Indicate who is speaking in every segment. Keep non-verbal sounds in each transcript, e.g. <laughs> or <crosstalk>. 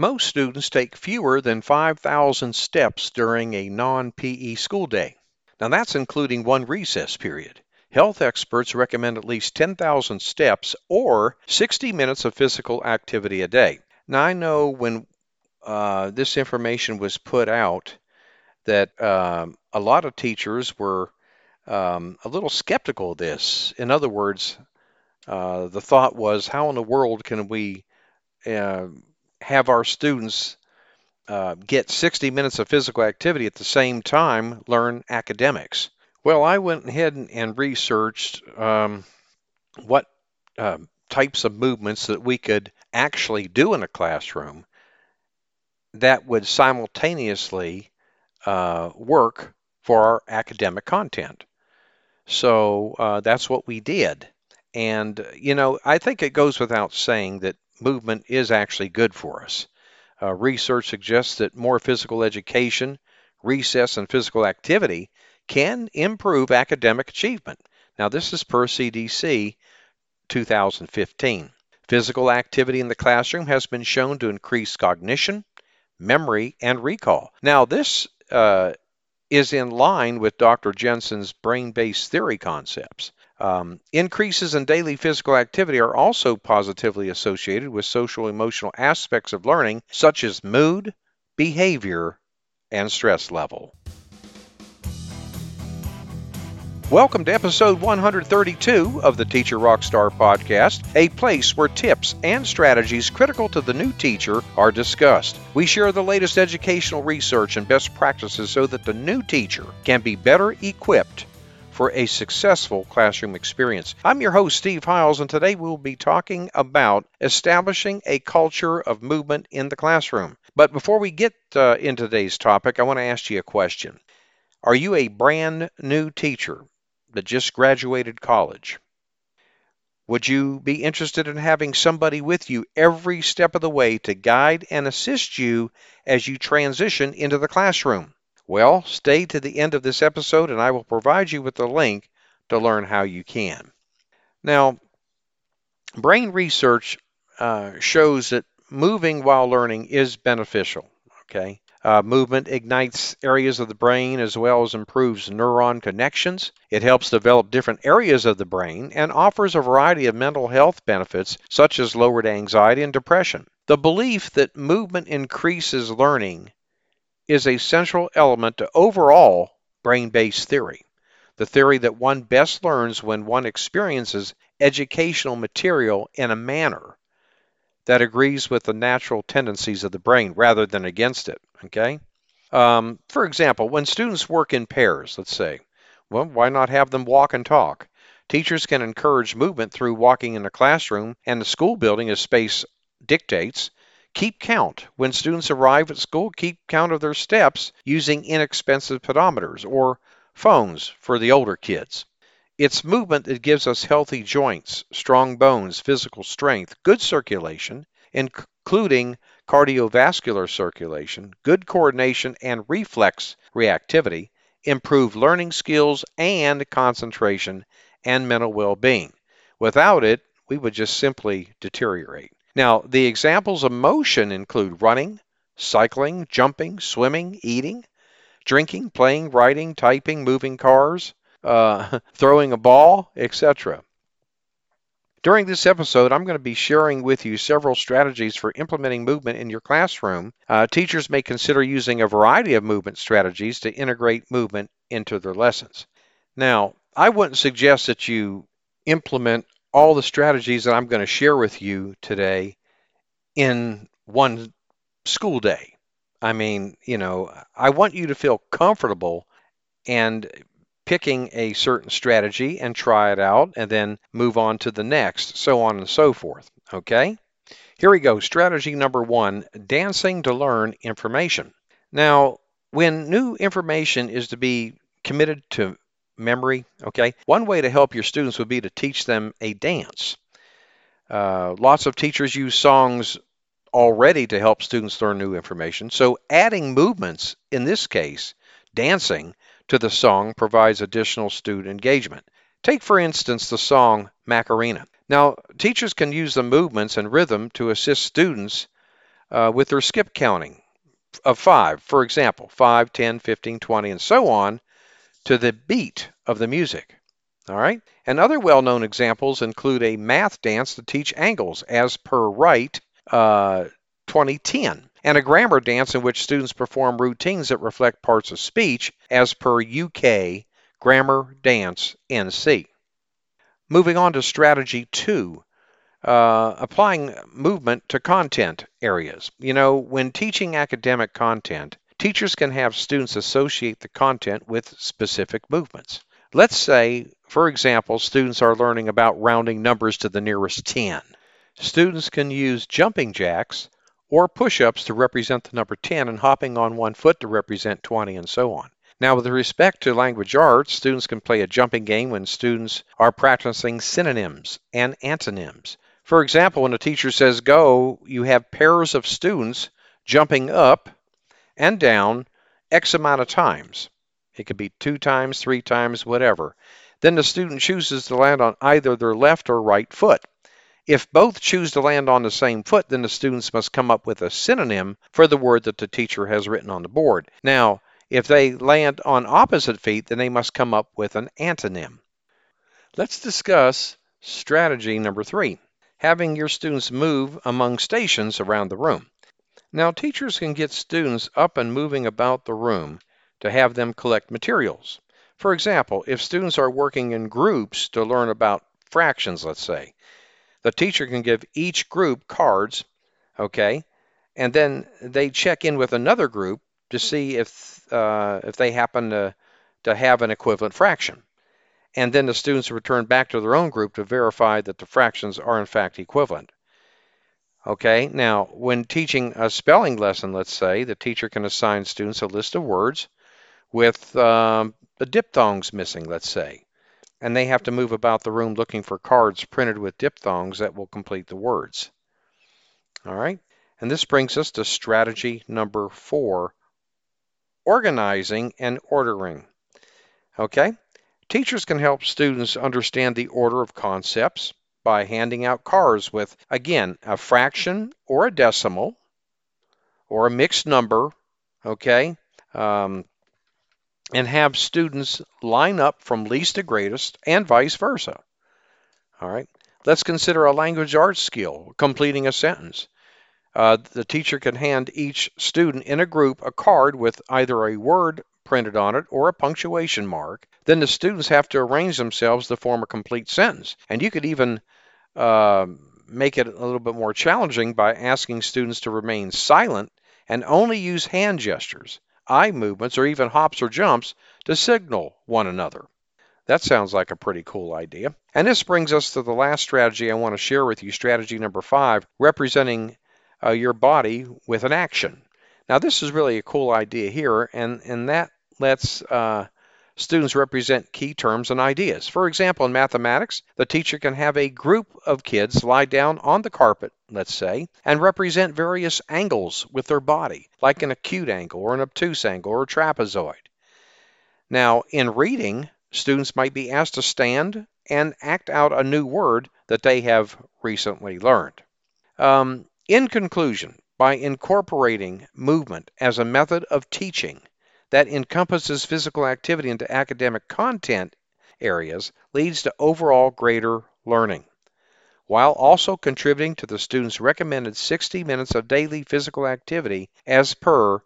Speaker 1: Most students take fewer than 5,000 steps during a non PE school day. Now, that's including one recess period. Health experts recommend at least 10,000 steps or 60 minutes of physical activity a day. Now, I know when uh, this information was put out that um, a lot of teachers were um, a little skeptical of this. In other words, uh, the thought was, how in the world can we uh, have our students uh, get 60 minutes of physical activity at the same time learn academics? Well, I went ahead and, and researched um, what uh, types of movements that we could actually do in a classroom that would simultaneously uh, work for our academic content. So uh, that's what we did. And, you know, I think it goes without saying that movement is actually good for us. Uh, research suggests that more physical education, recess, and physical activity can improve academic achievement. Now, this is per CDC 2015. Physical activity in the classroom has been shown to increase cognition, memory, and recall. Now, this uh, is in line with Dr. Jensen's brain based theory concepts. Um, increases in daily physical activity are also positively associated with social emotional aspects of learning, such as mood, behavior, and stress level. Welcome to episode 132 of the Teacher Rockstar podcast, a place where tips and strategies critical to the new teacher are discussed. We share the latest educational research and best practices so that the new teacher can be better equipped for a successful classroom experience. I'm your host, Steve Hiles, and today we'll be talking about establishing a culture of movement in the classroom. But before we get uh, into today's topic, I want to ask you a question. Are you a brand new teacher that just graduated college, would you be interested in having somebody with you every step of the way to guide and assist you as you transition into the classroom? Well, stay to the end of this episode and I will provide you with the link to learn how you can. Now, brain research uh, shows that moving while learning is beneficial. Okay. Uh, movement ignites areas of the brain as well as improves neuron connections. It helps develop different areas of the brain and offers a variety of mental health benefits, such as lowered anxiety and depression. The belief that movement increases learning is a central element to overall brain based theory. The theory that one best learns when one experiences educational material in a manner that agrees with the natural tendencies of the brain rather than against it. Okay? Um, for example, when students work in pairs, let's say, well, why not have them walk and talk? Teachers can encourage movement through walking in the classroom and the school building as space dictates. Keep count. When students arrive at school, keep count of their steps using inexpensive pedometers or phones for the older kids. It's movement that gives us healthy joints, strong bones, physical strength, good circulation, including cardiovascular circulation, good coordination and reflex reactivity, improved learning skills and concentration, and mental well being. Without it, we would just simply deteriorate. Now, the examples of motion include running, cycling, jumping, swimming, eating, drinking, playing, writing, typing, moving cars, uh, <laughs> throwing a ball, etc. During this episode, I'm going to be sharing with you several strategies for implementing movement in your classroom. Uh, teachers may consider using a variety of movement strategies to integrate movement into their lessons. Now, I wouldn't suggest that you implement all the strategies that I'm going to share with you today in one school day. I mean, you know, I want you to feel comfortable and picking a certain strategy and try it out and then move on to the next, so on and so forth. Okay? Here we go. Strategy number one dancing to learn information. Now, when new information is to be committed to memory, okay, one way to help your students would be to teach them a dance. Uh, lots of teachers use songs already to help students learn new information. So, adding movements, in this case, dancing, to the song provides additional student engagement. Take, for instance, the song Macarena. Now, teachers can use the movements and rhythm to assist students uh, with their skip counting of five, for example, 5, 10, 15, 20, and so on, to the beat of the music. All right? And other well known examples include a math dance to teach angles as per Wright uh, 2010, and a grammar dance in which students perform routines that reflect parts of speech as per UK Grammar Dance NC. Moving on to strategy two uh, applying movement to content areas. You know, when teaching academic content, teachers can have students associate the content with specific movements. Let's say, for example, students are learning about rounding numbers to the nearest 10. Students can use jumping jacks or push ups to represent the number 10 and hopping on one foot to represent 20 and so on. Now, with respect to language arts, students can play a jumping game when students are practicing synonyms and antonyms. For example, when a teacher says go, you have pairs of students jumping up and down X amount of times. It could be two times, three times, whatever. Then the student chooses to land on either their left or right foot. If both choose to land on the same foot, then the students must come up with a synonym for the word that the teacher has written on the board. Now, if they land on opposite feet, then they must come up with an antonym. Let's discuss strategy number three having your students move among stations around the room. Now, teachers can get students up and moving about the room to have them collect materials. For example, if students are working in groups to learn about fractions, let's say, the teacher can give each group cards, okay, and then they check in with another group to see if uh, if they happen to to have an equivalent fraction and then the students return back to their own group to verify that the fractions are in fact equivalent. Okay, now when teaching a spelling lesson, let's say, the teacher can assign students a list of words with um, the diphthongs missing, let's say, and they have to move about the room looking for cards printed with diphthongs that will complete the words. All right, and this brings us to strategy number four, organizing and ordering. Okay, Teachers can help students understand the order of concepts by handing out cards with, again, a fraction or a decimal or a mixed number, okay, um, and have students line up from least to greatest and vice versa. All right, let's consider a language arts skill, completing a sentence. Uh, the teacher can hand each student in a group a card with either a word printed on it or a punctuation mark, then the students have to arrange themselves to form a complete sentence. And you could even uh, make it a little bit more challenging by asking students to remain silent and only use hand gestures, eye movements, or even hops or jumps to signal one another. That sounds like a pretty cool idea. And this brings us to the last strategy I want to share with you, strategy number five, representing uh, your body with an action. Now, this is really a cool idea here, and, and that lets uh, students represent key terms and ideas. For example, in mathematics, the teacher can have a group of kids lie down on the carpet, let's say, and represent various angles with their body, like an acute angle or an obtuse angle or a trapezoid. Now, in reading, students might be asked to stand and act out a new word that they have recently learned. Um, in conclusion, by incorporating movement as a method of teaching, that encompasses physical activity into academic content areas leads to overall greater learning, while also contributing to the student's recommended 60 minutes of daily physical activity as per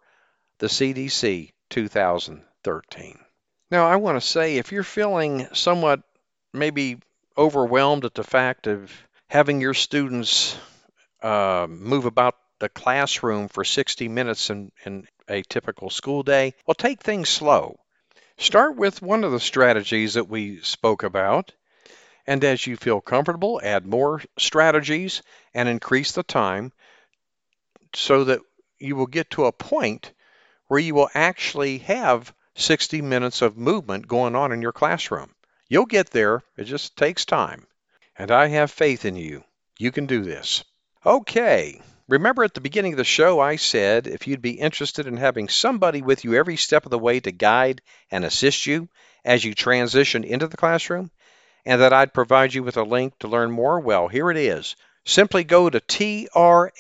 Speaker 1: the CDC 2013. Now, I want to say if you're feeling somewhat maybe overwhelmed at the fact of having your students uh, move about the classroom for 60 minutes in, in a typical school day? Well, take things slow. Start with one of the strategies that we spoke about, and as you feel comfortable, add more strategies and increase the time so that you will get to a point where you will actually have 60 minutes of movement going on in your classroom. You'll get there, it just takes time. And I have faith in you. You can do this. Okay, Remember at the beginning of the show, I said if you'd be interested in having somebody with you every step of the way to guide and assist you as you transition into the classroom, and that I'd provide you with a link to learn more, well, here it is. Simply go to tra.com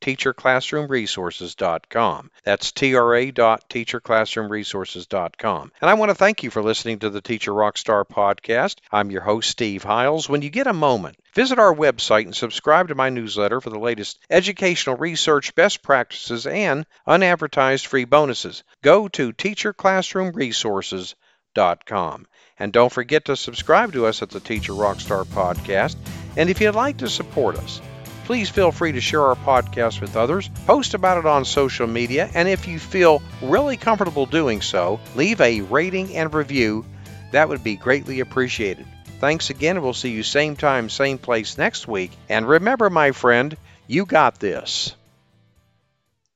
Speaker 1: tra.teacherclassroomresources.com. That's tra.teacherclassroomresources.com. And I want to thank you for listening to the Teacher Rockstar podcast. I'm your host, Steve Hiles. When you get a moment, visit our website and subscribe to my newsletter for the latest educational research, best practices, and unadvertised free bonuses. Go to teacherclassroomresources.com. And don't forget to subscribe to us at the Teacher Rockstar podcast. And if you'd like to support us, please feel free to share our podcast with others, post about it on social media, and if you feel really comfortable doing so, leave a rating and review. That would be greatly appreciated. Thanks again, we'll see you same time, same place next week. And remember, my friend, you got this.